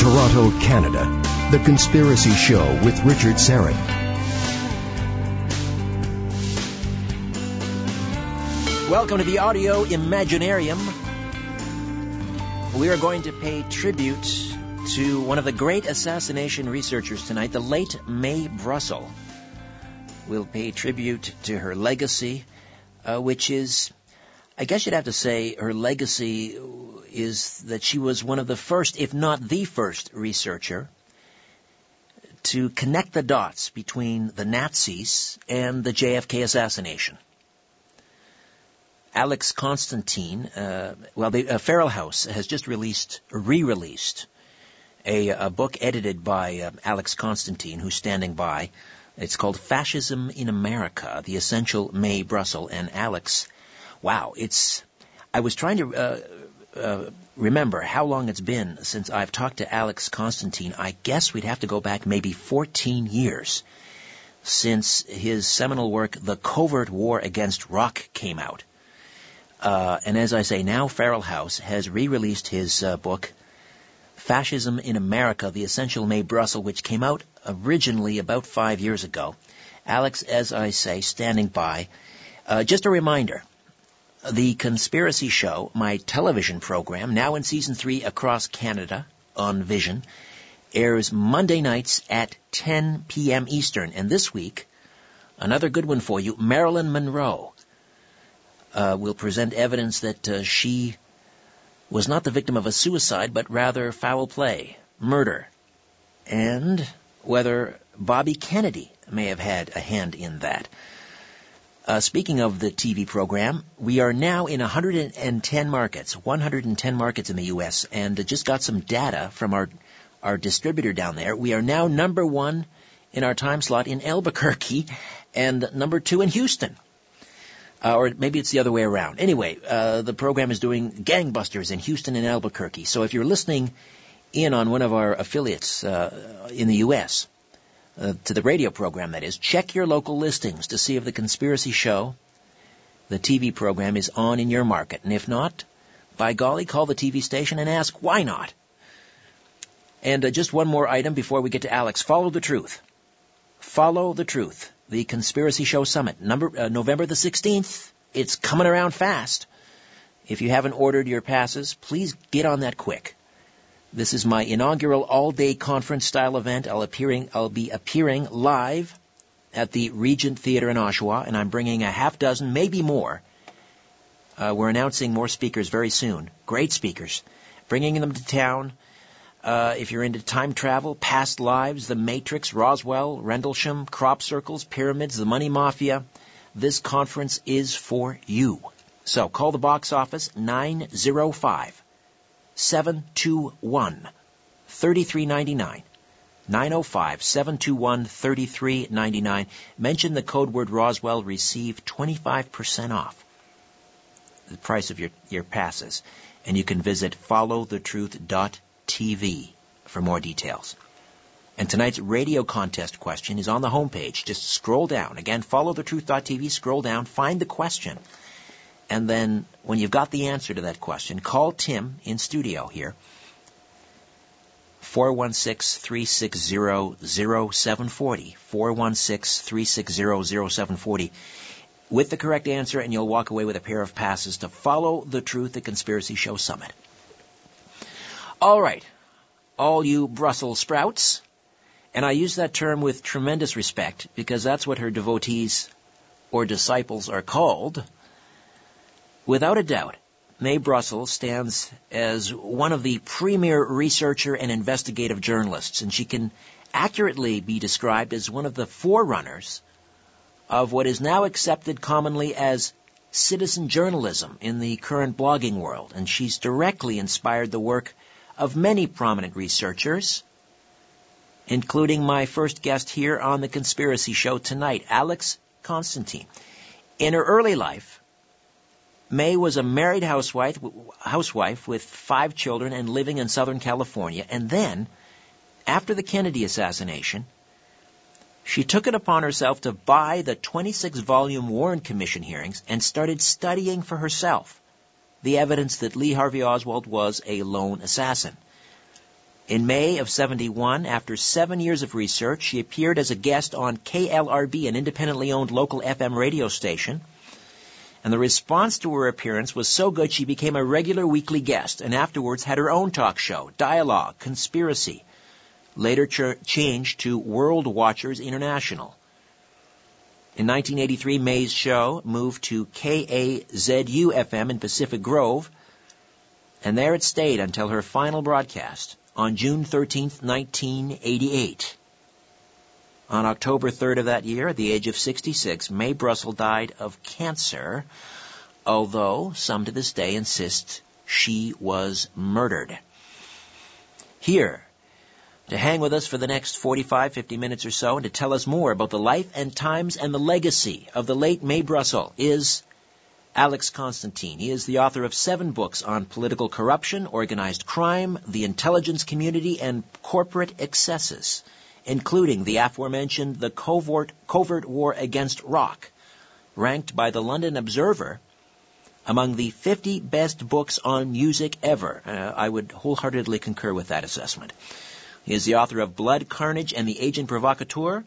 Toronto, Canada. The Conspiracy Show with Richard Syrett. Welcome to the Audio Imaginarium. We are going to pay tribute to one of the great assassination researchers tonight, the late Mae Brussell. We'll pay tribute to her legacy, uh, which is, I guess you'd have to say, her legacy is that she was one of the first, if not the first, researcher to connect the dots between the Nazis and the JFK assassination. Alex Constantine, uh, well, the uh, Feral House has just released, re-released, a, a book edited by uh, Alex Constantine, who's standing by. It's called Fascism in America: The Essential Mae Brussell and Alex. Wow, it's. I was trying to uh, remember how long it's been since I've talked to Alex Constantine. I guess we'd have to go back maybe 14 years since his seminal work, The Covert War Against Rock, came out. Uh, and as I say, now Feral House has re-released his uh, book, Fascism in America, The Essential Mae Brussell, which came out originally about five years ago. Alex, as I say, standing by. Uh, just a reminder, the Conspiracy Show, my television program, now in season three across Canada on Vision, airs Monday nights at 10 p.m. Eastern. And this week, another good one for you, Marilyn Monroe uh, will present evidence that uh, she was not the victim of a suicide, but rather foul play, murder, and whether Bobby Kennedy may have had a hand in that. Uh, speaking of the TV program, we are now in 110 markets, 110 markets in the U.S., and just got some data from our our distributor down there. We are now number one in our time slot in Albuquerque, and number two in Houston. Uh, or maybe it's the other way around. Anyway, uh, the program is doing gangbusters in Houston and Albuquerque. So if you're listening in on one of our affiliates uh, in the U.S., uh, to the radio program that is, check your local listings to see if the Conspiracy Show, the TV program, is on in your market. And if not, by golly, call the TV station and ask why not. And uh, just one more item before we get to Alex. Follow the truth. Follow the truth the Conspiracy Show Summit, number, uh, November the 16th. It's coming around fast. If you haven't ordered your passes, please get on that quick. This is my inaugural all-day conference style event. I'll appearing, I'll be appearing live at the Regent Theater in Oshawa, and I'm bringing a half dozen, maybe more. Uh, we're announcing more speakers very soon. Great speakers. Bringing them to town uh, if you're into time travel, past lives, The Matrix, Roswell, Rendlesham, crop circles, pyramids, the money mafia, this conference is for you. So call the box office 905 721 3399. 905 721 3399. Mention the code word Roswell, receive 25% off the price of your, your passes. And you can visit followthetruth.com TV for more details. And tonight's radio contest question is on the homepage. Just scroll down. Again, follow the truth.tv, scroll down, find the question. And then when you've got the answer to that question, call Tim in studio here. 416-360-0740. 416-360-0740 with the correct answer and you'll walk away with a pair of passes to follow the Truth the Conspiracy Show Summit. All right, all you Brussels sprouts, and I use that term with tremendous respect because that's what her devotees or disciples are called. Without a doubt, Mae Brussell stands as one of the premier researcher and investigative journalists, and she can accurately be described as one of the forerunners of what is now accepted commonly as citizen journalism in the current blogging world, and she's directly inspired the work of many prominent researchers, including my first guest here on the Conspiracy Show tonight, Alex Constantine. In her early life, Mae was a married housewife, housewife with five children and living in Southern California. And then, after the Kennedy assassination, she took it upon herself to buy the 26 volume Warren Commission hearings and started studying for herself the evidence that Lee Harvey Oswald was a lone assassin. In May of 71, after seven years of research, she appeared as a guest on KLRB, an independently owned local FM radio station. And the response to her appearance was so good she became a regular weekly guest and afterwards had her own talk show, Dialogue, Conspiracy, later ch- changed to World Watchers International. In 1983, Mae's show moved to KAZU FM in Pacific Grove, and there it stayed until her final broadcast on June 13, 1988. On October 3rd of that year, at the age of 66, Mae Brussell died of cancer, although some to this day insist she was murdered. Here, to hang with us for the next 45, 50 minutes or so, and to tell us more about the life and times and the legacy of the late Mae Brussell is Alex Constantine. He is the author of seven books on political corruption, organized crime, the intelligence community, and corporate excesses, including the aforementioned The Covert, Covert War Against Rock, ranked by the London Observer among the 50 best books on music ever. Uh, I would wholeheartedly concur with that assessment. He is the author of Blood, Carnage, and the Agent Provocateur,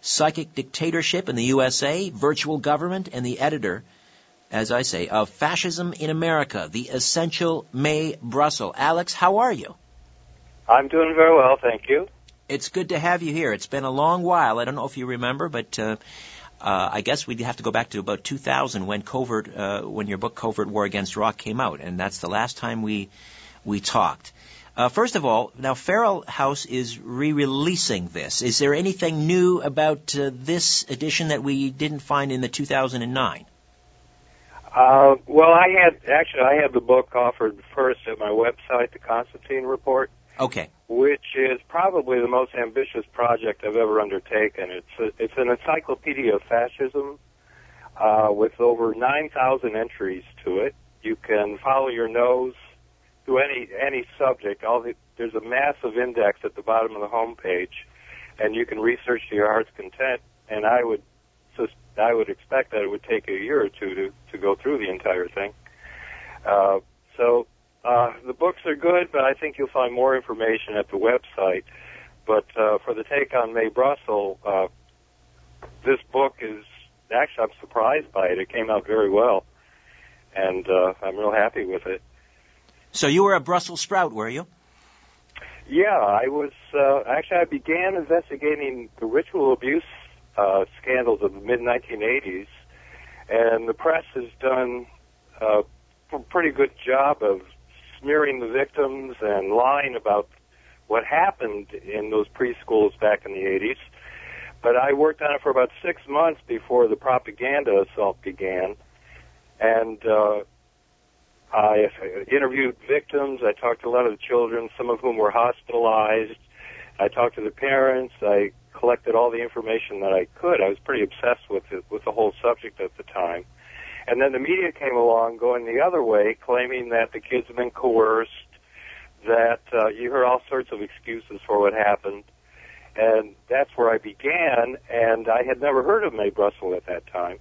Psychic Dictatorship in the USA, Virtual Government, and the editor as I say, of Fascism in America, the essential Mae Brussell's. Alex, how are you? I'm doing very well, thank you. It's good to have you here. It's been a long while. I don't know if you remember, but uh, uh, I guess we'd have to go back to about 2000 when Covert, uh, when your book Covert War Against Rock came out, and that's the last time we we talked. Uh, first of all, now Feral House is re-releasing this. Is there anything new about uh, this edition that we didn't find in the 2009? Uh, well, I had actually I had the book offered first at my website, the Constantine Report. Okay. Which is probably the most ambitious project I've ever undertaken. It's a, it's an encyclopedia of fascism uh, with over nine thousand entries to it. You can follow your nose to any any subject. All the, there's a massive index at the bottom of the home page, and you can research to your heart's content. And I would I would expect that it would take a year or two to, to go through the entire thing. Uh, so uh, the books are good, but I think you'll find more information at the website. But uh, for the take on Mae Brussell, uh, this book is actually I'm surprised by it. It came out very well, and uh, I'm real happy with it. So you were a Brussels sprout, were you? Yeah, I was. Uh, actually, I began investigating the ritual abuse uh, scandals of the mid 1980s, and the press has done uh, a pretty good job of smearing the victims and lying about what happened in those preschools back in the 80s. But I worked on it for about six months before the propaganda assault began, and uh, I interviewed victims. I talked to a lot of the children, some of whom were hospitalized. I talked to the parents. I collected all the information that I could. I was pretty obsessed with it, with the whole subject at the time. And then the media came along going the other way, claiming that the kids had been coerced, that uh, you heard all sorts of excuses for what happened. And that's where I began, and I had never heard of Mae Brussell at that time.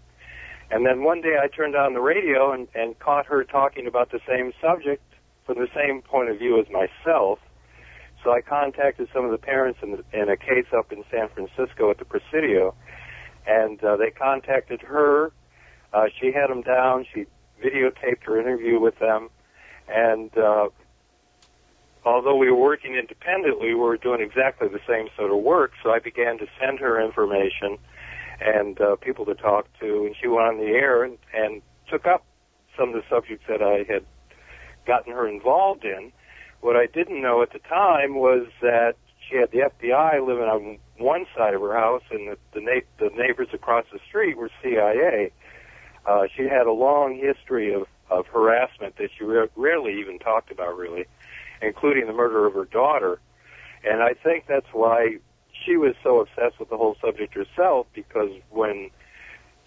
And then one day I turned on the radio and, and caught her talking about the same subject from the same point of view as myself. So I contacted some of the parents in, the, in a case up in San Francisco at the Presidio, and uh, they contacted her. Uh, she had them down. She videotaped her interview with them, and uh, although we were working independently, we were doing exactly the same sort of work. So I began to send her information and uh, people to talk to, and she went on the air and, and took up some of the subjects that I had gotten her involved in what I didn't know at the time was that she had the FBI living on one side of her house, and the the, na- the neighbors across the street were CIA. Uh, she had a long history of of harassment that she re- rarely even talked about, really, including the murder of her daughter. And I think that's why she was so obsessed with the whole subject herself, because when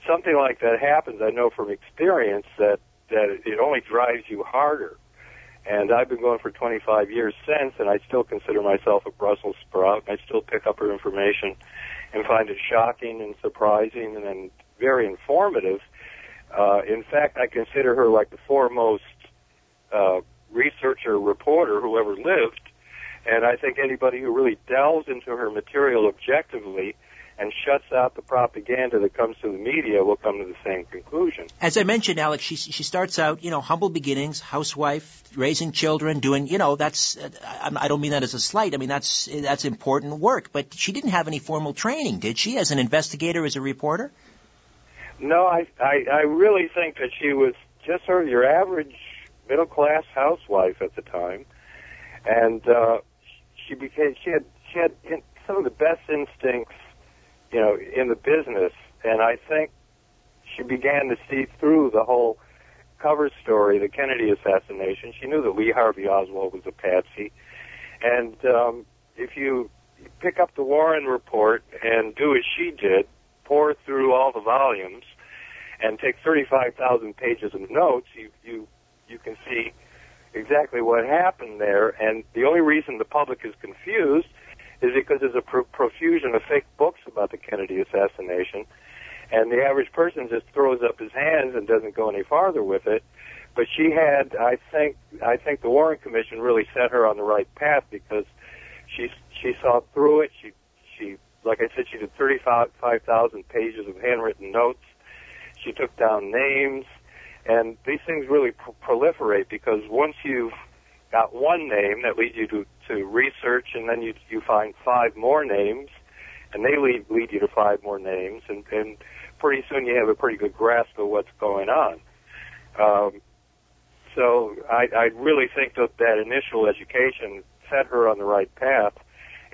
something like that happens, I know from experience that that it only drives you harder and I've been going for 25 years since, and I still consider myself a Brussels sprout. I still pick up her information and find it shocking and surprising and very informative. Uh, in fact, I consider her like the foremost uh, researcher, reporter who ever lived. And I think anybody who really delves into her material objectively and shuts out the propaganda that comes to the media will come to the same conclusion. As I mentioned, Alex, she she starts out, you know, humble beginnings, housewife, raising children, doing, you know, that's I, I don't mean that as a slight. I mean that's that's important work. But she didn't have any formal training, did she, as an investigator, as a reporter? No, I I, I really think that she was just sort of your average middle class housewife at the time, and uh, she became she had she had some of the best instincts you know, in the business. And I think she began to see through the whole cover story, the Kennedy assassination. She knew that Lee Harvey Oswald was a patsy. And um, if you pick up the Warren report and do as she did, pour through all the volumes, and take 35,000 pages of notes, you you you can see exactly what happened there. And the only reason the public is confused is because there's a pro- profusion of fake books about the Kennedy assassination, and the average person just throws up his hands and doesn't go any farther with it. But she had, I think, I think the Warren Commission really set her on the right path because she she saw through it. She she, like I said, she did 35,000 pages of handwritten notes. She took down names, and these things really proliferate because once you've got one name that leads you to, to research, and then you you find five more names, and they lead lead you to five more names, and, and pretty soon you have a pretty good grasp of what's going on. Um, so I, I really think that that initial education set her on the right path,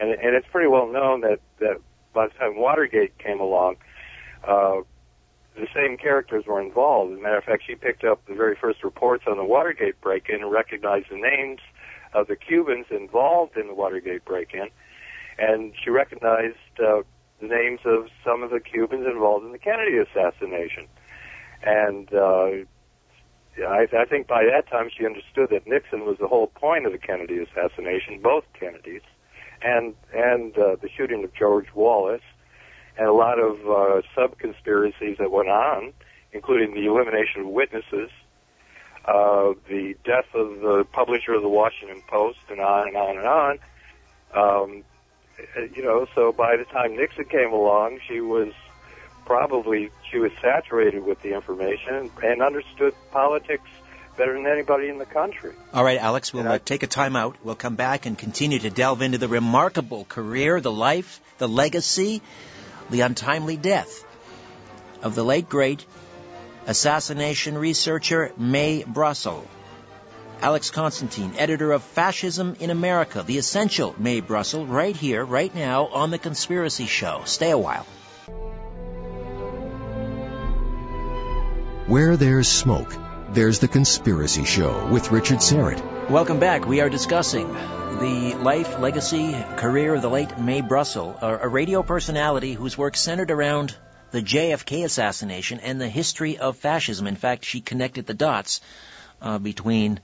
and and it's pretty well known that that by the time Watergate came along, uh, the same characters were involved. As a matter of fact, she picked up the very first reports on the Watergate break-in and recognized the names of the Cubans involved in the Watergate break-in, and she recognized uh, the names of some of the Cubans involved in the Kennedy assassination. And uh, I, I think by that time she understood that Nixon was the whole point of the Kennedy assassination, both Kennedys, and and uh, the shooting of George Wallace and a lot of uh, sub conspiracies that went on, including the elimination of witnesses, uh, the death of the publisher of the Washington Post, and on and on and on. Um, you know, so by the time Nixon came along, she was probably she was saturated with the information and understood politics better than anybody in the country. All right, Alex, we'll uh, take a time out. We'll come back and continue to delve into the remarkable career, the life, the legacy, the untimely death of the late great assassination researcher Mae Brussell. Alex Constantine, editor of Fascism in America, the essential Mae Brussell, right here, right now on The Conspiracy Show. Stay a while. Where there's smoke, there's The Conspiracy Show with Richard Syrett. Welcome back. We are discussing the life, legacy, career of the late Mae Brussell, a radio personality whose work centered around the JFK assassination and the history of fascism. In fact, she connected the dots uh, between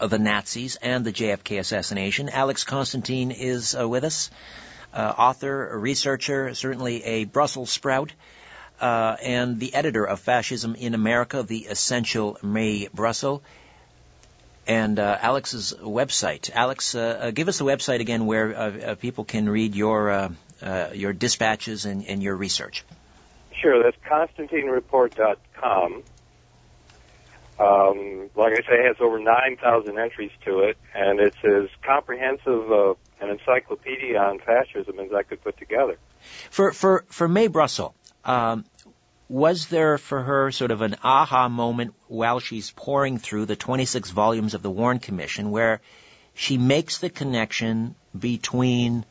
uh, the Nazis and the JFK assassination. Alex Constantine is uh, with us, uh, author, researcher, certainly a Brussels sprout. Uh, and the editor of Fascism in America, the essential Mae Brussell and uh, Alex's website. Alex, uh, uh, give us the website again where uh, uh, people can read your uh, your dispatches and, and, your research. Sure, that's ConstantineReport.com. Um, like I say, it has over 9,000 entries to it, and it's as comprehensive an encyclopedia on fascism as I could put together. For for for Mae Brussell, um, was there for her sort of an aha moment while she's pouring through the 26 volumes of the Warren Commission where she makes the connection between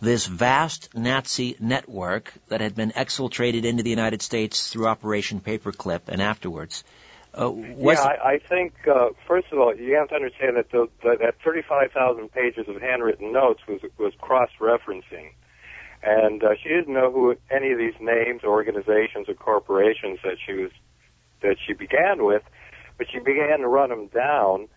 this vast Nazi network that had been exfiltrated into the United States through Operation Paperclip and afterwards. Uh, yeah, I, I think uh, first of all you have to understand that the, the, that 35,000 pages of handwritten notes was was cross-referencing and uh, she didn't know who any of these names, organizations, or corporations that she was that she began with, but she began to run them down,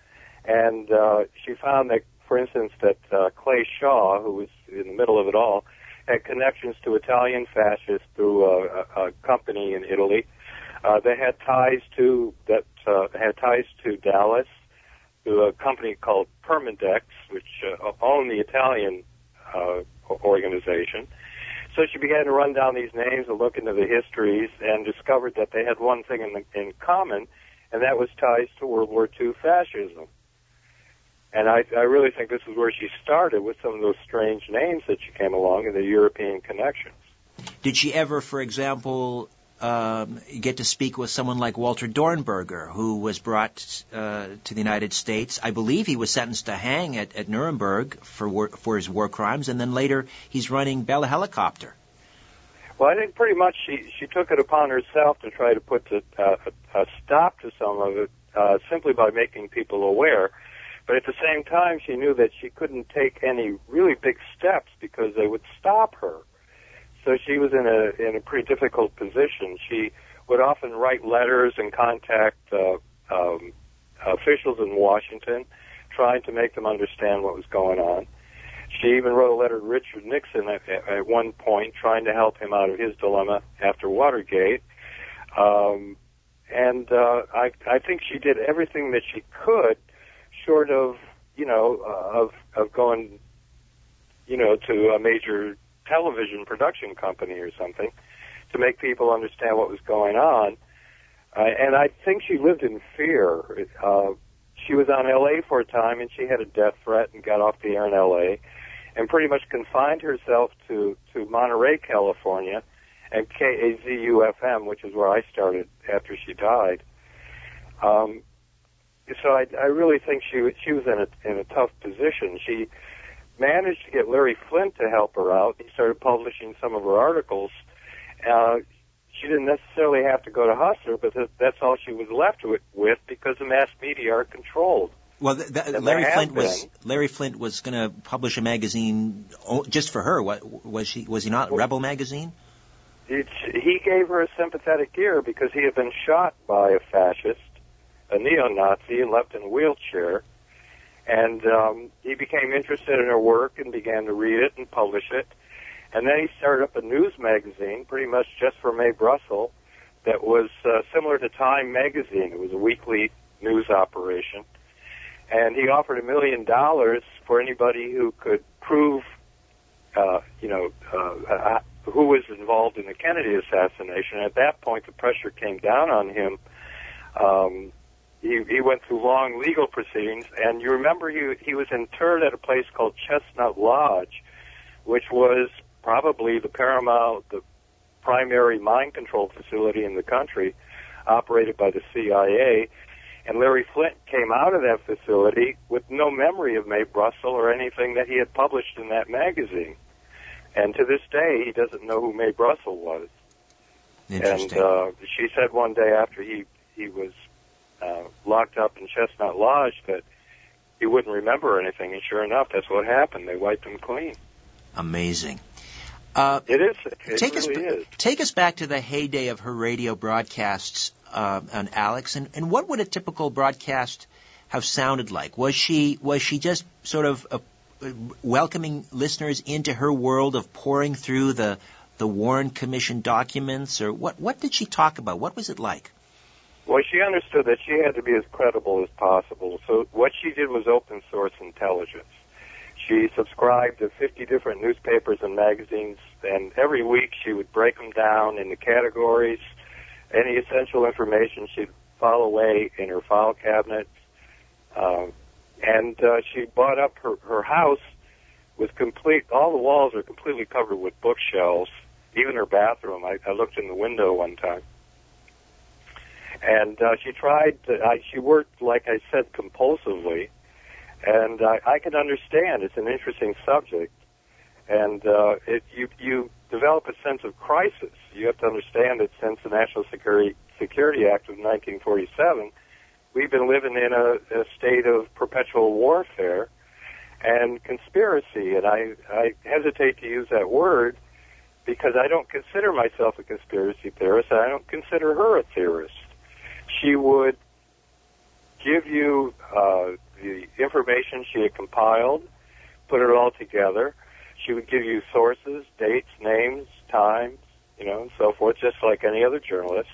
and uh, she found that, for instance, that uh, Clay Shaw, who was in the middle of it all, had connections to Italian fascists through a, a, a company in Italy. Uh, they had ties to that uh, had ties to Dallas, to a company called Permindex, which uh, owned the Italian uh, organization. So she began to run down these names and look into the histories and discovered that they had one thing in, the, in common, and that was ties to World War II fascism. And I, I really think this is where she started with some of those strange names that she came along and the European connections. Did she ever, for example, um, get to speak with someone like Walter Dornberger, who was brought uh, to the United States? I believe he was sentenced to hang at, at Nuremberg for war, for his war crimes, and then later he's running Bell Helicopter. Well, I think pretty much she she took it upon herself to try to put the, uh, a, a stop to some of it uh, simply by making people aware. But at the same time, she knew that she couldn't take any really big steps because they would stop her. So she was in a in a pretty difficult position. She would often write letters and contact uh, um, officials in Washington, trying to make them understand what was going on. She even wrote a letter to Richard Nixon at, at one point, trying to help him out of his dilemma after Watergate. Um, and uh, I, I think she did everything that she could, short of, you know, uh, of of going, you know, to a major television production company or something to make people understand what was going on. Uh, and I think she lived in fear. Uh, she was on LA for a time and she had a death threat and got off the air in LA and pretty much confined herself to, to Monterey, California and KAZU-FM, which is where I started after she died. Um, so I, I really think she she was in a in a tough position. She managed to get Larry Flynt to help her out. He started publishing some of her articles. Uh, she didn't necessarily have to go to Hustler, but that's all she was left with, with because the mass media are controlled. Well, th- th- Larry Flynt was Larry Flynt was going to publish a magazine just for her. What was she? Was he not well, Rebel magazine? It's, he gave her a sympathetic ear because he had been shot by a fascist, a neo-Nazi, and left in a wheelchair. And um, he became interested in her work and began to read it and publish it. And then he started up a news magazine, pretty much just for Mae Brussell, that was uh, similar to Time magazine. It was a weekly news operation. And he offered a million dollars for anybody who could prove, uh, you know, uh, uh, who was involved in the Kennedy assassination. At that point, the pressure came down on him. Um, he, he went through long legal proceedings, and you remember he he was interred at a place called Chestnut Lodge, which was probably the paramount, the primary mind control facility in the country, operated by the CIA. And Larry Flynt came out of that facility with no memory of Mae Brussell or anything that he had published in that magazine. And to this day, he doesn't know who Mae Brussell was. And uh, she said one day after he he was uh, locked up in Chestnut Lodge that he wouldn't remember anything, and sure enough, that's what happened. They wiped him clean. Amazing. Uh, it is. It take really us, is. Take us back to the heyday of her radio broadcasts uh, on Alex, and, and what would a typical broadcast have sounded like? Was she was she just sort of uh, welcoming listeners into her world of pouring through the the Warren Commission documents, or what what did she talk about? What was it like? Well, she understood that she had to be as credible as possible. So what she did was open source intelligence. She subscribed to 50 different newspapers and magazines, and every week she would break them down into categories. Any essential information she'd file away in her file cabinet. Uh, and uh, she bought up her, her house with complete, all the walls are completely covered with bookshelves, even her bathroom. I, I looked in the window one time and uh, she tried. To, I, she worked, like I said, compulsively, and I, I can understand. It's an interesting subject, and uh, it, you you develop a sense of crisis. You have to understand that since the National Security Security Act of 1947, we've been living in a, a state of perpetual warfare and conspiracy. And I I hesitate to use that word because I don't consider myself a conspiracy theorist. I don't consider her a theorist she would give you uh, the information she had compiled, put it all together. She would give you sources, dates, names, times, you know, and so forth, just like any other journalist.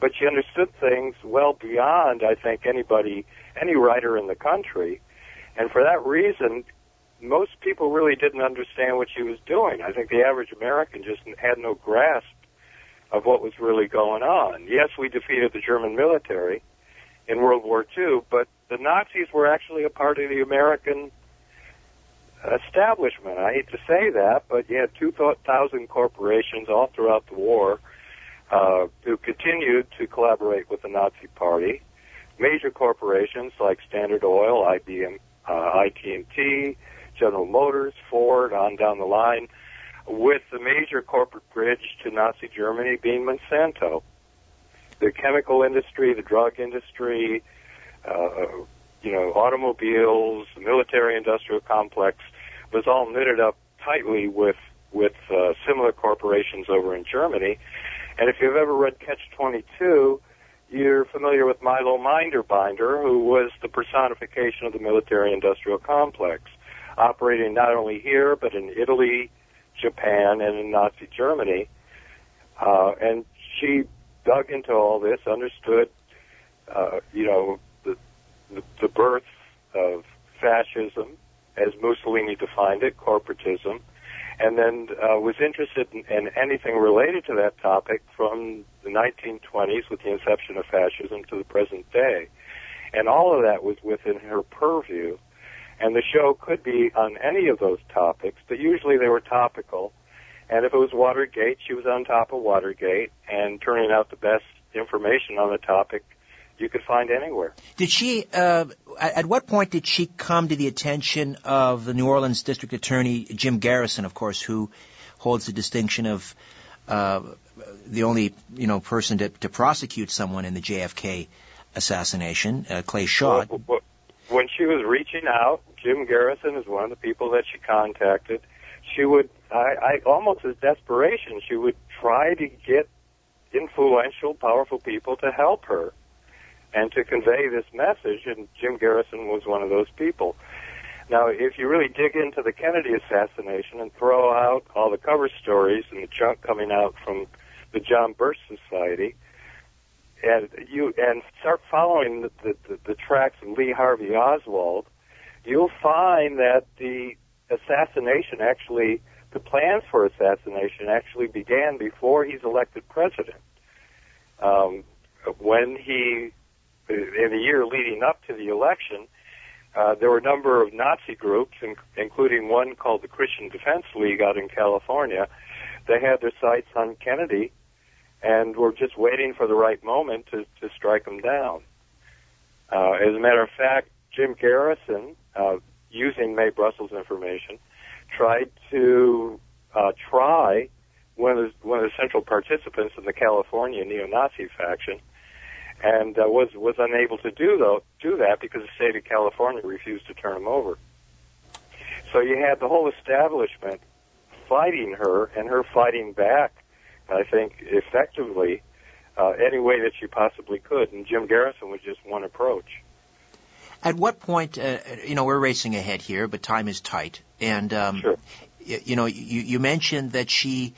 But she understood things well beyond, I think, anybody any writer in the country. And for that reason, most people really didn't understand what she was doing. I think the average American just had no grasp of what was really going on. Yes, we defeated the German military in World War II, but the Nazis were actually a part of the American establishment. I hate to say that, but you had 2,000 corporations all throughout the war uh, who continued to collaborate with the Nazi Party. Major corporations like Standard Oil, IBM, uh, IT&T, General Motors, Ford, on down the line, with the major corporate bridge to Nazi Germany being Monsanto. The chemical industry, the drug industry, uh, you know, automobiles, the military-industrial complex was all knitted up tightly with with uh, similar corporations over in Germany. And if you've ever read Catch 22, you're familiar with Milo Minderbinder, who was the personification of the military-industrial complex, operating not only here but in Italy, Japan, and in Nazi Germany. Uh, and she dug into all this, understood, uh, you know, the, the, the birth of fascism, as Mussolini defined it, corporatism, and then uh, was interested in, in anything related to that topic from the 1920s with the inception of fascism to the present day. And all of that was within her purview. And the show could be on any of those topics, but usually they were topical. And if it was Watergate, she was on top of Watergate and turning out the best information on the topic you could find anywhere. Did she? Uh, at what point did she come to the attention of the New Orleans District Attorney Jim Garrison, of course, who holds the distinction of uh, the only you know person to, to prosecute someone in the JFK assassination, uh, Clay Shaw. When she was reaching out, Jim Garrison is one of the people that she contacted. She would, I, I almost as desperation, she would try to get influential, powerful people to help her and to convey this message, and Jim Garrison was one of those people. Now, if you really dig into the Kennedy assassination and throw out all the cover stories and the junk coming out from the John Birch Society, and you and start following the, the, the, the tracks of Lee Harvey Oswald, you'll find that the assassination actually, the plans for assassination actually began before he's elected president. Um, when he in the year leading up to the election, uh, there were a number of Nazi groups, in, including one called the Christian Defense League out in California. They had their sights on Kennedy and were just waiting for the right moment to, to strike him down. Uh, as a matter of fact, Jim Garrison, uh, using Mae Brussell's information, tried to uh, try one of the, one of the central participants in the California neo-Nazi faction and uh, was was unable to do though do that because the state of California refused to turn him over. So you had the whole establishment fighting her and her fighting back. I think effectively uh, any way that she possibly could, and Jim Garrison was just one approach. At what point, uh, you know, we're racing ahead here, but time is tight, and um, sure. you, you know, you, you mentioned that she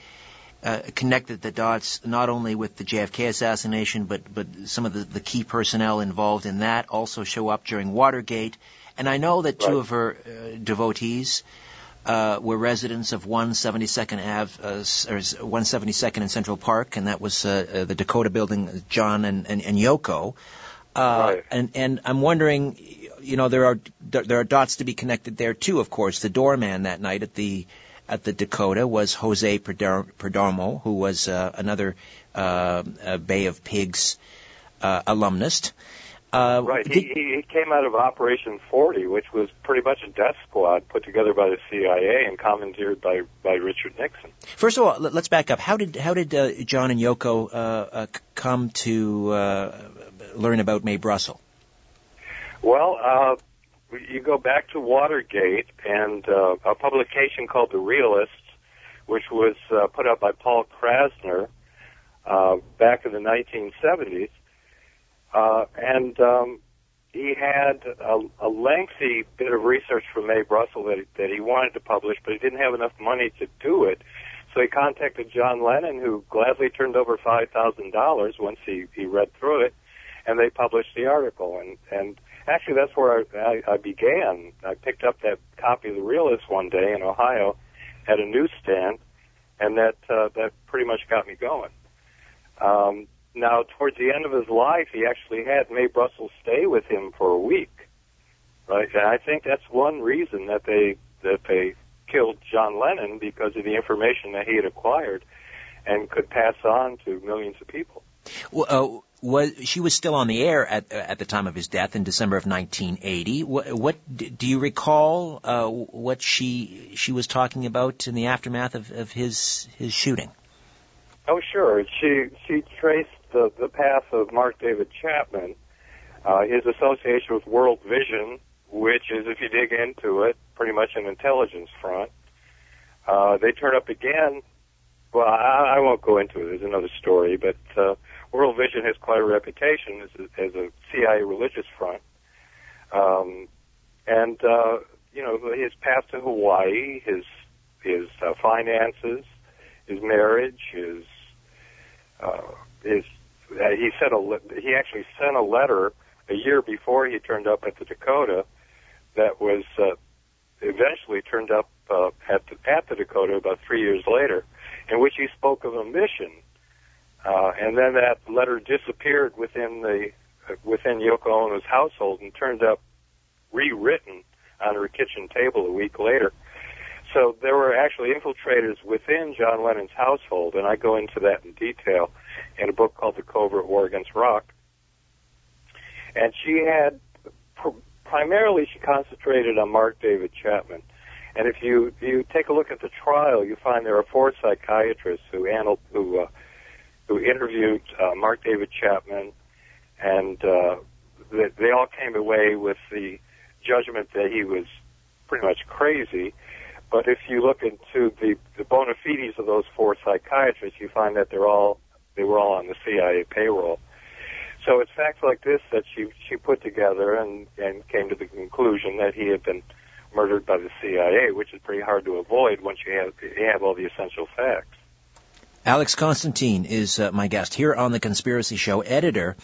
uh, connected the dots not only with the JFK assassination, but but some of the, the key personnel involved in that also show up during Watergate. And I know that right. two of her uh, devotees uh, were residents of 172nd Ave, uh, or 172nd in Central Park, and that was uh, uh, the Dakota building, John and, and, and Yoko. Uh, right. And and I'm wondering, you know, there are there are dots to be connected there too. Of course, the doorman that night at the at the Dakota was Jose Perdomo, who was uh, another uh, Bay of Pigs uh, alumnus. Uh, right. Did, he, he came out of Operation 40, which was pretty much a death squad put together by the CIA and commandeered by, by Richard Nixon. First of all, let's back up. How did how did uh, John and Yoko uh, uh, come to uh, learn about Mae Brussell? Well, uh, you go back to Watergate and uh, a publication called The Realists, which was uh, put out by Paul Krassner uh, back in the 1970s, uh, and um, he had a, a lengthy bit of research from Mae Brussell that, that he wanted to publish, but he didn't have enough money to do it. So he contacted John Lennon, who gladly turned over five thousand dollars once he he read through it, and they published the article. And and actually, that's where I, I, I began. I picked up that copy of the Realist one day in Ohio at a newsstand, and that uh, that pretty much got me going. Um, now, towards the end of his life, he actually had Mae Brussell stay with him for a week, right? And I think that's one reason that they that they killed John Lennon because of the information that he had acquired and could pass on to millions of people. Well, uh, was she was still on the air at at the time of his death in December of 1980? What, what do you recall? Uh, what she she was talking about in the aftermath of, of his his shooting? Oh, sure. She she traced the the path of Mark David Chapman, uh, his association with World Vision, which is, if you dig into it, pretty much an intelligence front. Uh, they turn up again. Well, I, I won't go into it. There's another story, but uh, World Vision has quite a reputation as a, as a CIA religious front. Um, and uh, you know his path to Hawaii, his his uh, finances, his marriage, his uh, his he sent a he actually sent a letter a year before he turned up at the Dakota that was uh, eventually turned up uh, at the, at the Dakota about three years later, in which he spoke of a mission uh, and then that letter disappeared within the within Yoko Ono's household and turned up rewritten on her kitchen table a week later. So there were actually infiltrators within John Lennon's household, and I go into that in detail in a book called The Covert War Against Rock. And she had primarily she concentrated on Mark David Chapman. And if you you take a look at the trial, you find there are four psychiatrists who anal, who uh, who interviewed uh, Mark David Chapman, and uh, they, they all came away with the judgment that he was pretty much crazy. But if you look into the, the bona fides of those four psychiatrists, you find that they're all they were all on the CIA payroll. So it's facts like this that she she put together and and came to the conclusion that he had been murdered by the CIA, which is pretty hard to avoid once you have you have all the essential facts. Alex Constantine is uh, my guest here on The Conspiracy Show, editor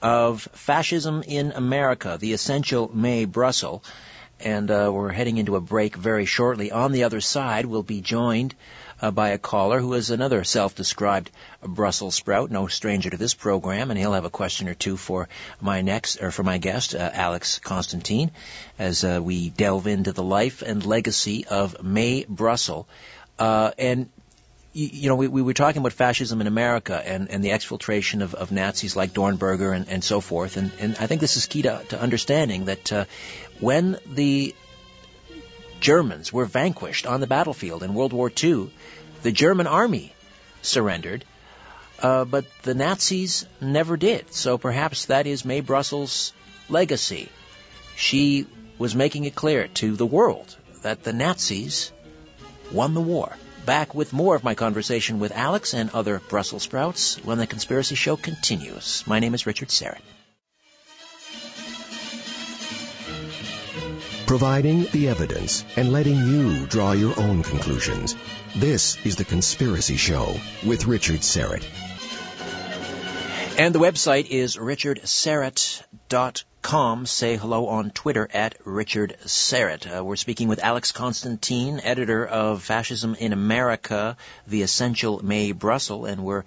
of Fascism in America, The Essential Mae Brussell. And uh, we're heading into a break very shortly. On the other side, we'll be joined uh, by a caller who is another self-described Brussels sprout, no stranger to this program, and he'll have a question or two for my next, or for my guest, uh, Alex Constantine, as uh, we delve into the life and legacy of Mae Brussell. Uh, and you, you know, we, we were talking about fascism in America and, and the exfiltration of, of Nazis like Dornberger and, and so forth. And, and I think this is key to, to understanding that uh, when the Germans were vanquished on the battlefield in World War II, the German army surrendered, uh, but the Nazis never did. So perhaps that is Mae Brussell's legacy. She was making it clear to the world that the Nazis won the war back with more of my conversation with Alex and other Brussels sprouts when the Conspiracy Show continues. My name is Richard Syrett. Providing the evidence and letting you draw your own conclusions. This is The Conspiracy Show with Richard Syrett. And the website is richardsyrett.com. Say hello on Twitter at Richard Syrett. Uh, we're speaking with Alex Constantine, editor of Fascism in America, The Essential Mae Brussell, and we're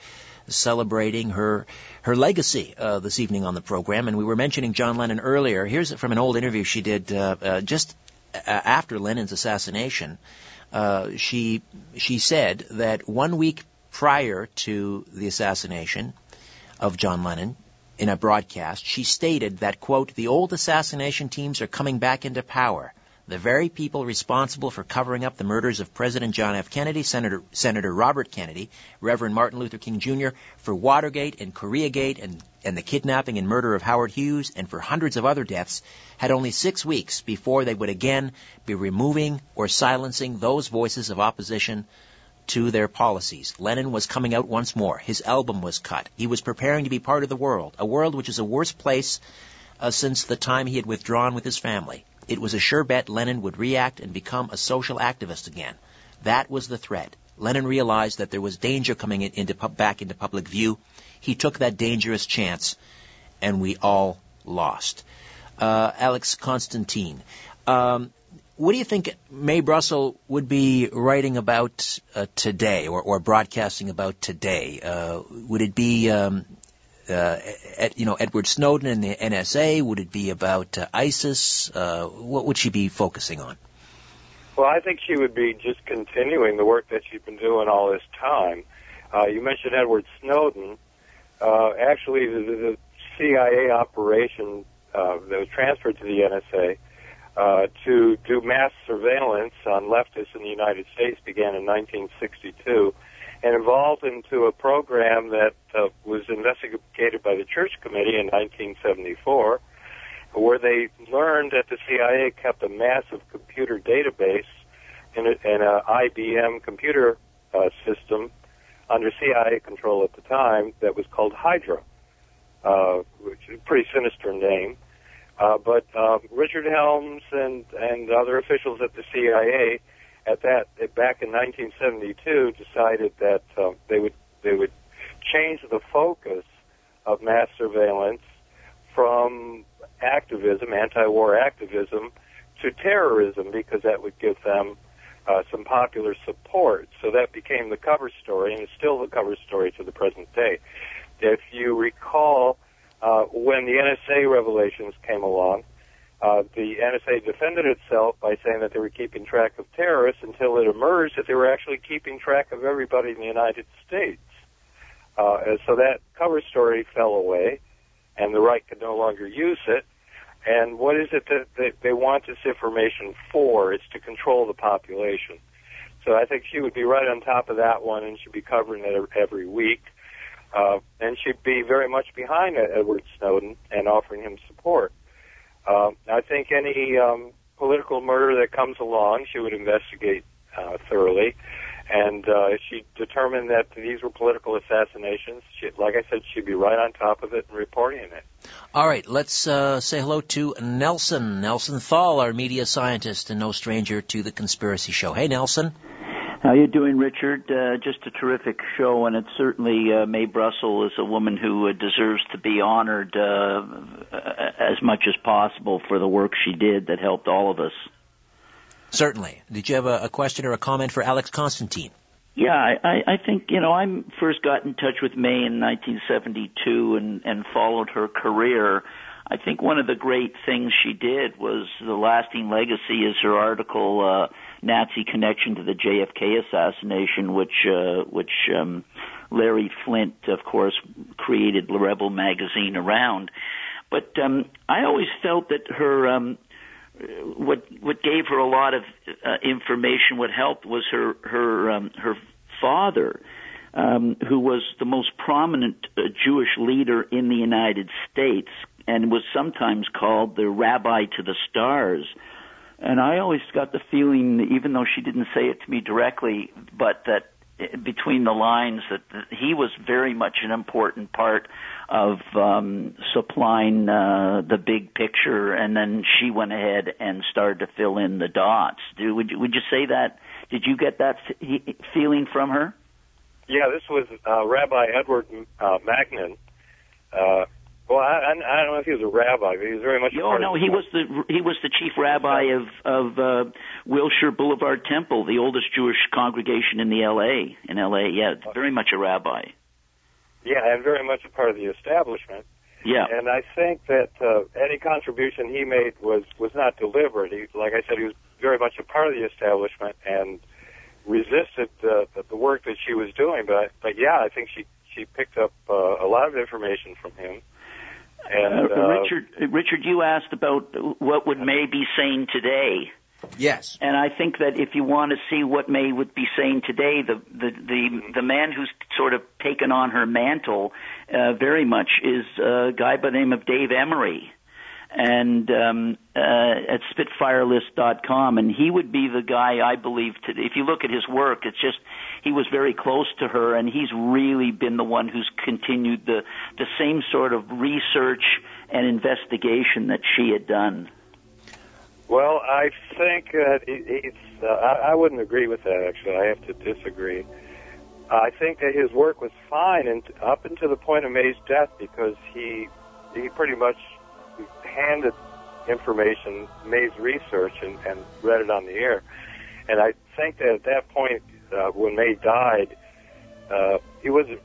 celebrating her her legacy uh, this evening on the program. And we were mentioning John Lennon earlier. Here's from an old interview she did uh, uh, just after Lennon's assassination. Uh, she she said that one week prior to the assassination, of John Lennon in a broadcast, she stated that, quote, the old assassination teams are coming back into power. The very people responsible for covering up the murders of President John F. Kennedy, Senator, Senator Robert Kennedy, Reverend Martin Luther King Jr., for Watergate and Koreagate and, and the kidnapping and murder of Howard Hughes, and for hundreds of other deaths, had only six weeks before they would again be removing or silencing those voices of opposition to their policies. Lennon was coming out once more. His album was cut. He was preparing to be part of the world, a world which is a worse place uh, since the time he had withdrawn with his family. It was a sure bet Lennon would react and become a social activist again. That was the threat. Lennon realized that there was danger coming in, into, back into public view. He took that dangerous chance, and we all lost. uh, Alex Constantine. Um, what do you think Mae Brussell would be writing about uh, today or, or, broadcasting about today? Uh, would it be, um, you know, Edward Snowden and the NSA? Would it be about uh, ISIS? Uh, what would she be focusing on? Well, I think she would be just continuing the work that she's been doing all this time. Uh, you mentioned Edward Snowden. actually, the, the, CIA operation that was transferred to the NSA uh, to do mass surveillance on leftists in the United States began in 1962 and evolved into a program that uh, was investigated by the Church Committee in 1974, where they learned that the CIA kept a massive computer database in, an IBM computer uh, system under CIA control at the time that was called Hydra, uh, which is a pretty sinister name. Uh, but uh, Richard Helms and and other officials at the CIA at that back in 1972 decided that uh, they would they would change the focus of mass surveillance from activism, anti-war activism, to terrorism because that would give them uh, some popular support. So that became the cover story, and it's still the cover story to the present day. If you recall, uh, when the NSA revelations came along, uh, the NSA defended itself by saying that they were keeping track of terrorists until it emerged that they were actually keeping track of everybody in the United States. Uh, and so that cover story fell away, and the right could no longer use it. And what is it that they, they want this information for? It's to control the population. So I think she would be right on top of that one, and she'd be covering it every week. Uh, and she'd be very much behind Edward Snowden and offering him support. Uh, I think any um, political murder that comes along, she would investigate uh, thoroughly. And uh, if she determined that these were political assassinations, she, like I said, she'd be right on top of it and reporting it. All right, let's uh, say hello to Nelson. Nelson Thall, our media scientist and no stranger to the Conspiracy Show. Hey, Nelson. How you doing, Richard? Uh, just a terrific show, and it's certainly uh, Mae Brussell is a woman who uh, deserves to be honored uh, as much as possible for the work she did that helped all of us. Certainly. Did you have a, a question or a comment for Alex Constantine? Yeah, I, I think you know I first got in touch with Mae in 1972 and and followed her career. I think one of the great things she did was the lasting legacy is her article. Uh, Nazi connection to the JFK assassination, which uh, which um, Larry Flynt, of course, created Rebel magazine around. But um, I always felt that her um, what what gave her a lot of uh, information, what helped was her her um, her father. Um, who was the most prominent uh, Jewish leader in the United States and was sometimes called the rabbi to the stars. And I always got the feeling, even though she didn't say it to me directly, but that between the lines that he was very much an important part of um, supplying uh, the big picture, and then she went ahead and started to fill in the dots. Do would you, would you say that? Did you get that f- feeling from her? Yeah, this was uh, Rabbi Edgar uh, Magnin, uh, well, I, I, don't know if he was a rabbi, but he was very much. Oh no, he was the he was the chief rabbi of of uh, Wilshire Boulevard Temple, the oldest Jewish congregation in the L.A. in L.A. Yeah, very much a rabbi. Yeah, and very much a part of the establishment. Yeah, and I think that uh, any contribution he made was was not deliberate. He, like I said, he was very much a part of the establishment and resisted the, the work that she was doing. But but yeah, I think she she picked up uh, a lot of information from him and, uh, uh, Richard, Richard, you asked about what would Mae be saying today. Yes. And I think that if you want to see what Mae would be saying today, the the the, the man who's sort of taken on her mantle uh, very much is a guy by the name of Dave Emory and um, uh, at Spitfirelist.com, and he would be the guy I believe. To, if you look at his work, it's just he was very close to her, and he's really been the one who's continued the the same sort of research and investigation that she had done. Well, I think that it's. Uh, I, I wouldn't agree with that. Actually, I have to disagree. I think that his work was fine and up until the point of Mae's death because he he pretty much handed information, Mae's research, and, and read it on the air. And I think that at that point, uh, when Mae died, uh, he wasn't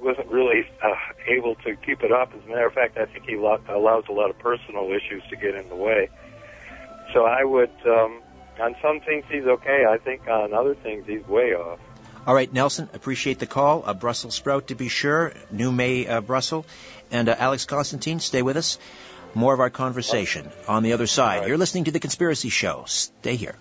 wasn't really uh, able to keep it up. As a matter of fact, I think he lo- allows a lot of personal issues to get in the way. So I would, um, on some things he's okay. I think on other things he's way off. All right, Nelson, appreciate the call. A Brussels sprout to be sure. New May uh, Brussels. And uh, Alex Constantine, stay with us. More of our conversation on the other side. Right. You're listening to The Conspiracy Show. Stay here.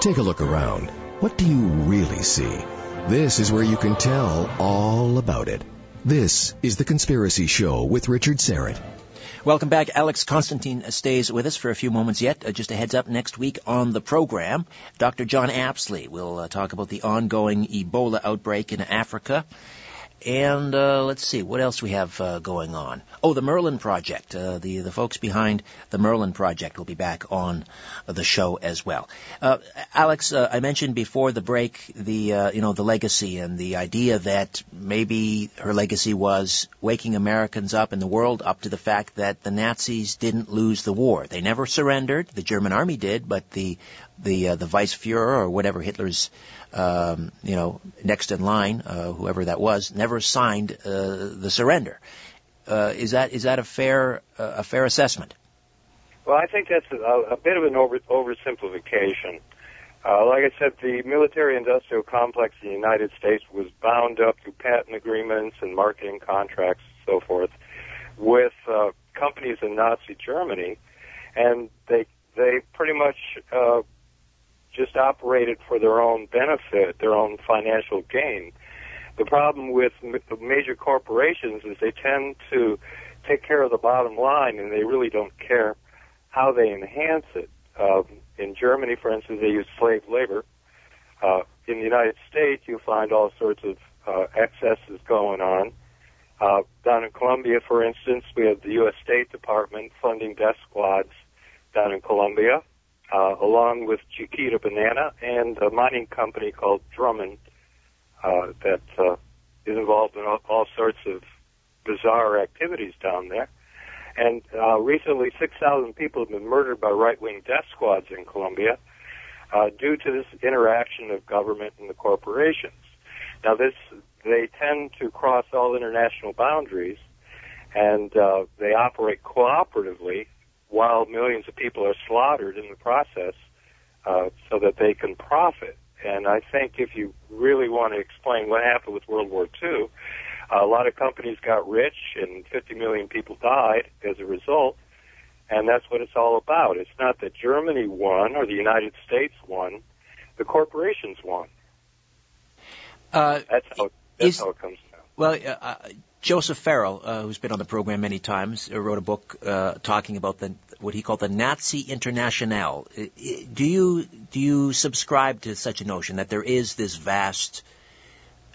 Take a look around. What do you really see? This is where you can tell all about it. This is The Conspiracy Show with Richard Syrett. Welcome back. Alex Constantine stays with us for a few moments yet. Uh, just a heads up next week on the program, Dr. John Apsley will uh, talk about the ongoing Ebola outbreak in Africa. And uh, let's see what else we have uh, going on. Oh, the Merlin Project. Uh, the the folks behind the Merlin Project will be back on the show as well. Uh, Alex, uh, I mentioned before the break the uh, you know the legacy and the idea that maybe her legacy was waking Americans up in the world up to the fact that the Nazis didn't lose the war. They never surrendered. The German army did, but the the uh, the Vice Fuhrer or whatever Hitler's um, you know, next in line, uh, whoever that was, never signed uh, the surrender. Uh, is that is that a fair uh, a fair assessment? Well, I think that's a, a bit of an over, oversimplification. Uh, like I said, the military-industrial complex in the United States was bound up through patent agreements and marketing contracts and so forth with uh, companies in Nazi Germany, and they they pretty much uh, just operated for their own benefit, their own financial gain. The problem with major corporations is they tend to take care of the bottom line and they really don't care how they enhance it. Uh, in Germany, for instance, they use slave labor. Uh, in the United States, you find all sorts of uh, excesses going on. Uh, down in Colombia, for instance, we have the U.S. State Department funding death squads down in Colombia uh, along with Chiquita Banana and a mining company called Drummond uh, that uh, is involved in all, all sorts of bizarre activities down there. And uh, recently, 6,000 people have been murdered by right-wing death squads in Colombia uh, due to this interaction of government and the corporations. Now, this they tend to cross all international boundaries, and uh, they operate cooperatively while millions of people are slaughtered in the process uh, so that they can profit. And I think if you really want to explain what happened with World War II, a lot of companies got rich and 50 million people died as a result. And that's what it's all about. It's not that Germany won or the United States won. The corporations won. Uh, That's how, that's is- how it comes down. well, uh, uh, Joseph Farrell, uh, who's been on the program many times, uh, wrote a book uh, talking about the what he called the Nazi Internationale. Uh, Do you do you subscribe to such a notion that there is this vast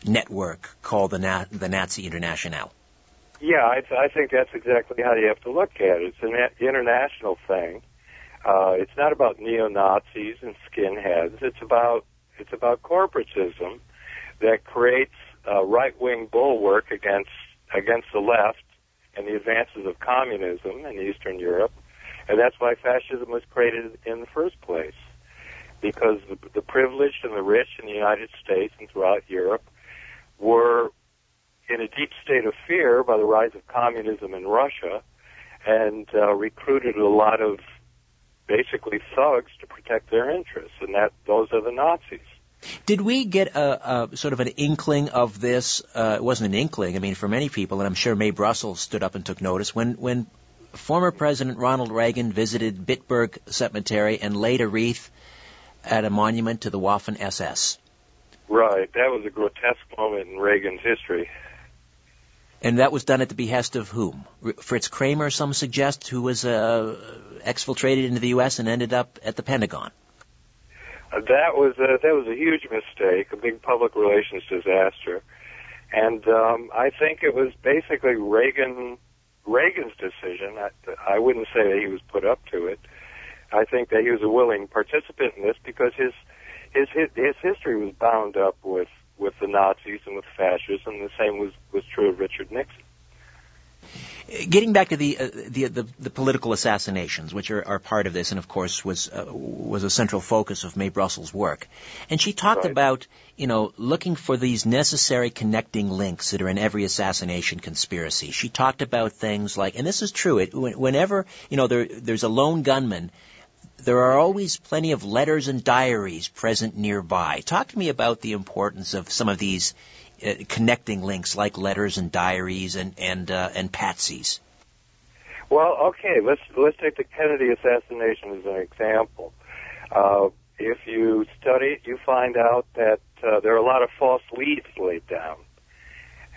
network called the Na- the Nazi Internationale? Yeah, I, I think that's exactly how you have to look at it. It's an international thing. Uh, it's not about neo Nazis and skinheads. It's about it's about corporatism that creates a right wing bulwark against against the left and the advances of communism in Eastern Europe, and that's why fascism was created in the first place. Because the, the privileged and the rich in the United States and throughout Europe were in a deep state of fear by the rise of communism in Russia and uh, recruited a lot of basically thugs to protect their interests, and that those are the Nazis. Did we get a, a sort of an inkling of this? Uh, it wasn't an inkling. I mean, for many people, and I'm sure Mae Brussell's stood up and took notice when when former President Ronald Reagan visited Bitburg Cemetery and laid a wreath at a monument to the Waffen SS. Right, that was a grotesque moment in Reagan's history. And that was done at the behest of whom? Fritz Kraemer, some suggest, who was uh, exfiltrated into the U.S. and ended up at the Pentagon. That was a, that was a huge mistake, a big public relations disaster, and um, I think it was basically Reagan Reagan's decision. I, I wouldn't say that he was put up to it. I think that he was a willing participant in this because his his his, his history was bound up with with the Nazis and with fascism. The same was was true of Richard Nixon. Getting back to the, uh, the, the the political assassinations, which are, are part of this, and of course was uh, was a central focus of Mae Brussell's work, and she talked Right. about you know looking for these necessary connecting links that are in every assassination conspiracy. She talked about things like, and this is true, it, whenever you know there there's a lone gunman, there are always plenty of letters and diaries present nearby. Talk to me about the importance of some of these connecting links, like letters and diaries and and uh, and patsies. Well, okay, let's let's take the Kennedy assassination as an example. Uh, if you study it, you find out that uh, there are a lot of false leads laid down,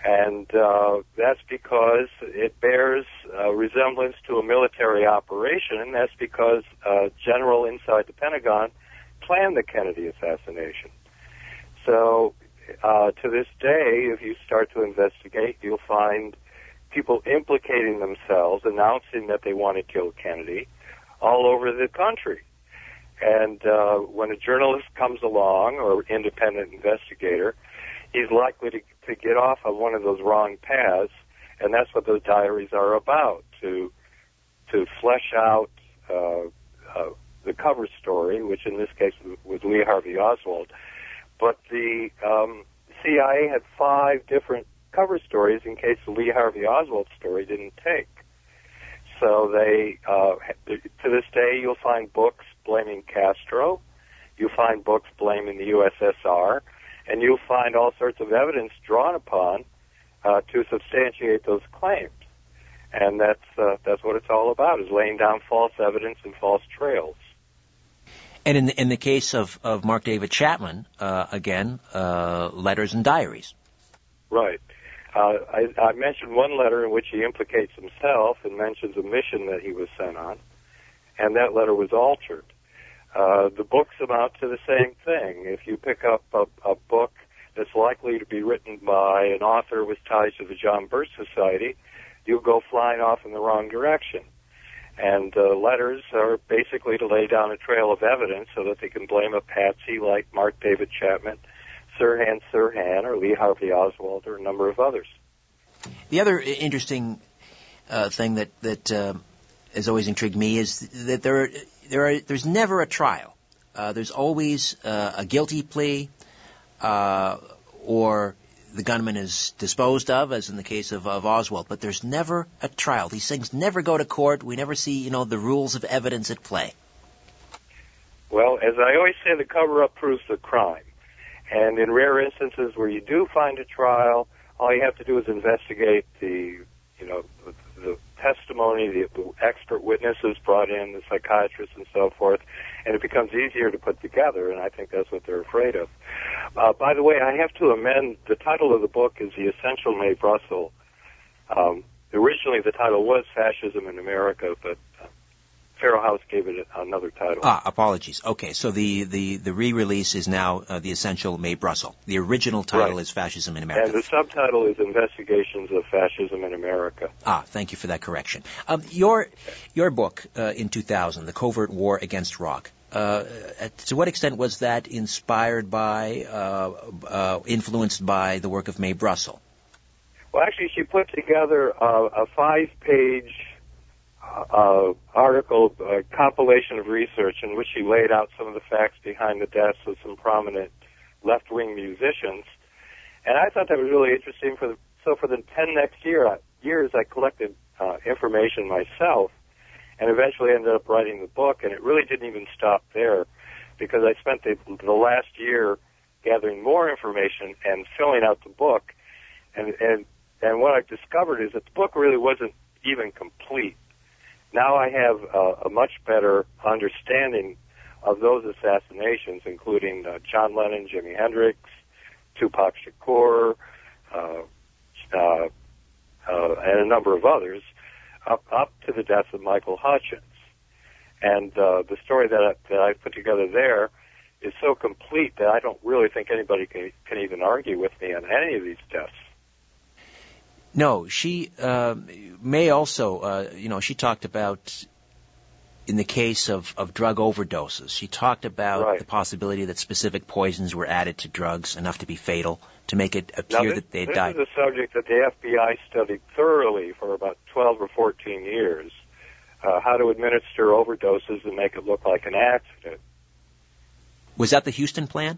and uh, that's because it bears uh, resemblance to a military operation, and that's because a general inside the Pentagon planned the Kennedy assassination. So, uh, to this day, if you start to investigate, you'll find people implicating themselves, announcing that they want to kill Kennedy all over the country. And uh, when a journalist comes along or independent investigator, he's likely to, to get off on one of those wrong paths, and that's what those diaries are about to to flesh out uh, uh, the cover story, which in this case was Lee Harvey Oswald. But the um, CIA had five different cover stories in case the Lee Harvey Oswald story didn't take. So they, uh, to this day, you'll find books blaming Castro. You'll find books blaming the USSR, and you'll find all sorts of evidence drawn upon uh, to substantiate those claims. And that's uh, that's what it's all about: is laying down false evidence and false trails. And in the, in the case of, of Mark David Chapman, uh, again, uh, letters and diaries. Right. Uh, I, I mentioned one letter in which he implicates himself and mentions a mission that he was sent on, and that letter was altered. Uh, the books amount to the same thing. If you pick up a, a book that's likely to be written by an author with ties to the John Birch Society, you'll go flying off in the wrong direction. And uh, letters are basically to lay down a trail of evidence so that they can blame a patsy like Mark David Chapman, Sirhan Sirhan, or Lee Harvey Oswald, or a number of others. The other interesting uh, thing that that uh, has always intrigued me is that there are, there are there's never a trial. Uh, there's always uh, a guilty plea, uh, or the gunman is disposed of, as in the case of, of Oswald. But there's never a trial. These things never go to court. We never see you know the rules of evidence at play. Well, as I always say, the cover-up proves the crime. And in rare instances where you do find a trial, all you have to do is investigate the, you know, testimony, the, expert witnesses brought in, the psychiatrists and so forth, and it becomes easier to put together, and I think that's what they're afraid of. Uh, by the way, I have to amend, the title of the book is The Essential Mae Brussell. Um, originally the title was Fascism in America, but Feral House gave it another title. Ah, apologies. Okay, so the the, the re-release is now uh, the essential Mae Brussell. The original title Right. is Fascism in America. And the subtitle is Investigations of Fascism in America. Ah, thank you for that correction. Um, your your book uh, in 2000, The Covert War Against Rock. Uh, to what extent was that inspired by, uh, uh, influenced by the work of Mae Brussell? Well, actually, she put together uh, a five-page uh, article, uh, compilation of research in which he laid out some of the facts behind the deaths of some prominent left-wing musicians. And I thought that was really interesting. For the, so for the ten next year uh, years, I collected uh, information myself, and eventually ended up writing the book. And it really didn't even stop there, because I spent the, the last year gathering more information and filling out the book. And and and what I've discovered is that the book really wasn't even complete. Now I have uh, a much better understanding of those assassinations, including uh, John Lennon, Jimi Hendrix, Tupac Shakur, uh, uh, uh, and a number of others, up up to the death of Michael Hutchence. And uh, the story that I, that I put together there is so complete that I don't really think anybody can can even argue with me on any of these deaths. No, she uh, may also, uh, you know, she talked about in the case of, of drug overdoses. She talked about Right. the possibility that specific poisons were added to drugs enough to be fatal to make it Now, appear this, that they had this died. is a subject that the FBI studied thoroughly for about 12 or 14 years. Uh, how to administer overdoses and make it look like an accident. Was that the Huston plan?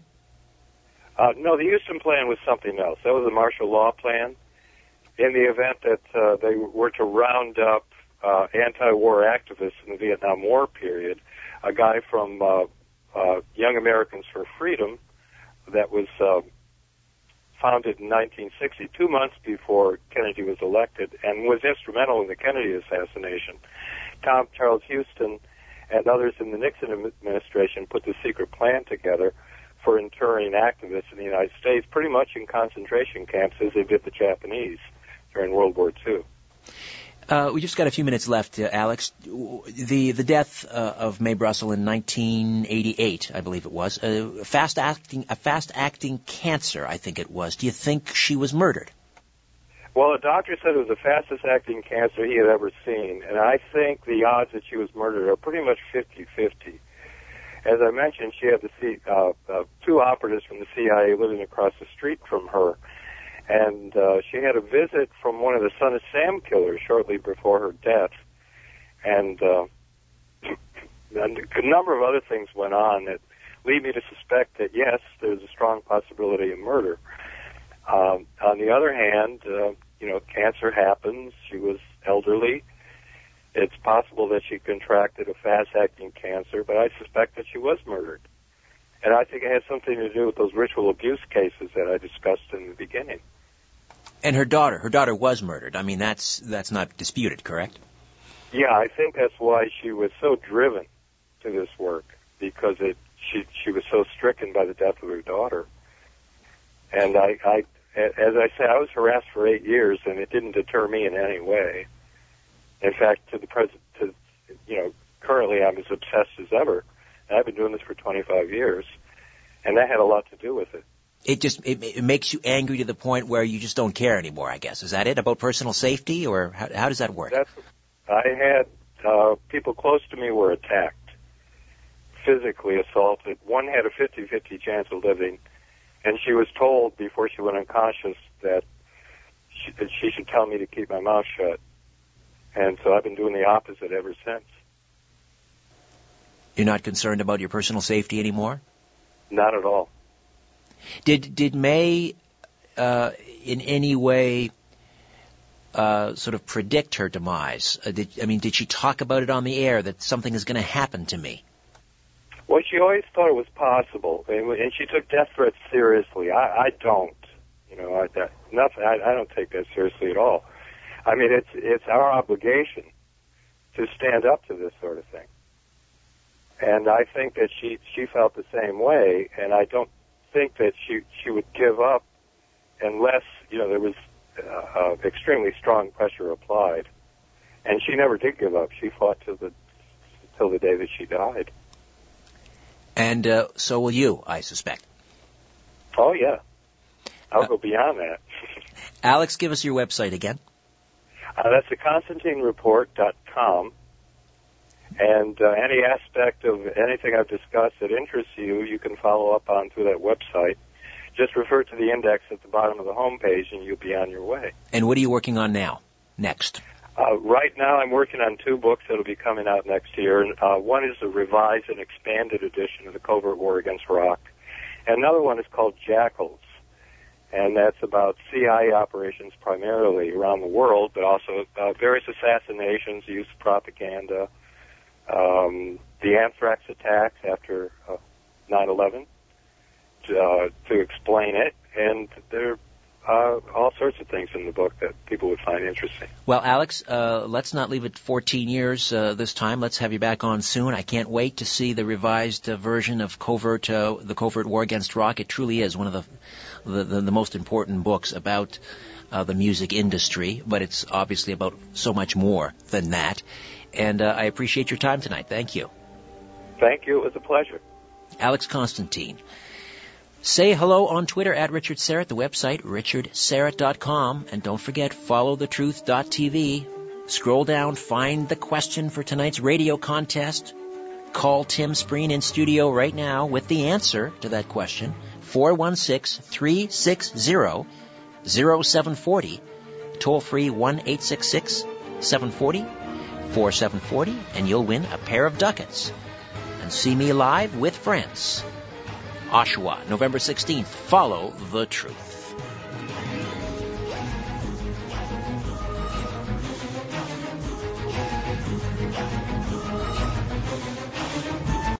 Uh, no, the Huston plan was something else. That was a martial law plan. In the event that uh, they were to round up uh, anti-war activists in the Vietnam War period, a guy from uh, uh, Young Americans for Freedom that was uh, founded in 1960, two months before Kennedy was elected, and was instrumental in the Kennedy assassination. Tom Charles Huston and others in the Nixon administration put the secret plan together for interring activists in the United States, pretty much in concentration camps as they did the Japanese during World War II. Uh, we just got a few minutes left, uh, Alex. The the death uh, of Mae Brussell in 1988, I believe it was, a fast acting a fast acting cancer, I think it was. Do you think she was murdered? Well, the doctor said it was the fastest acting cancer he had ever seen, and I think the odds that she was murdered are pretty much 50-50. As I mentioned, she had the C, uh, uh, two operatives from the CIA living across the street from her, and uh, she had a visit from one of the Son of Sam killers shortly before her death, and, uh, and a number of other things went on that lead me to suspect that yes, there's a strong possibility of murder. Um, on the other hand, uh, you know, cancer happens. She was elderly. It's possible that she contracted a fast-acting cancer, but I suspect that she was murdered. And I think it has something to do with those ritual abuse cases that I discussed in the beginning. And her daughter, her daughter was murdered. I mean, that's that's not disputed, correct? Yeah, I think that's why she was so driven to this work because it she she was so stricken by the death of her daughter. And I, I as I said, I was harassed for eight years, and it didn't deter me in any way. In fact, to the present, to you know, currently I'm as obsessed as ever. I've been doing this for 25 years, and that had a lot to do with it. It just it, it makes you angry to the point where you just don't care anymore. I guess is that it about personal safety, or how, how does that work? That's I had uh, people close to me were attacked, physically assaulted. One had a 50-50 chance of living, and she was told before she went unconscious that she, that she should tell me to keep my mouth shut. And so I've been doing the opposite ever since. You're not concerned about your personal safety anymore. Not at all. Did did Mae uh, in any way uh, sort of predict her demise? Uh, did, I mean, did she talk about it on the air that something is going to happen to me? Well, she always thought it was possible, and, and she took death threats seriously. I, I don't. You know, I, that, nothing. I, I don't take that seriously at all. I mean, it's it's our obligation to stand up to this sort of thing. And I think that she she felt the same way, and I don't think that she she would give up unless you know there was uh, uh, extremely strong pressure applied. And she never did give up. She fought till the till the day that she died. And uh, so will you, I suspect. Oh yeah, I'll go beyond that. Alex, give us your website again. Uh, that's the ConstantineReport.com. And uh, any aspect of anything I've discussed that interests you, you can follow up on through that website. Just refer to the index at the bottom of the homepage, and you'll be on your way. And what are you working on now? Next. Uh, right now, I'm working on two books that'll be coming out next year. Uh, one is a revised and expanded edition of the Covert War Against. And another one is called Jackals. And that's about CIA operations primarily around the world, but also uh, various assassinations, use of propaganda, um, the anthrax attacks after uh, 9/11 to, uh, to explain it, and there are uh, all sorts of things in the book that people would find interesting. Well, Alex, uh, let's not leave it 14 years uh, this time. Let's have you back on soon. I can't wait to see the revised uh, version of Covert, uh, the Covert War Against Rock. It truly is one of the the, the, the most important books about uh, the music industry, but it's obviously about so much more than that. And uh, I appreciate your time tonight. Thank you. Thank you. It was a pleasure. Alex Constantine. Say hello on Twitter at Richard Syrett, the website richardsyrett.com, and don't forget followthetruth.tv Scroll down, find the question for tonight's radio contest. Call Tim Spreen in studio right now with the answer to that question. 416-360-0740. Toll free 1-866-740-4740 and you'll win a pair of ducats. And see me live with friends. Oshawa, November 16th. Follow the truth.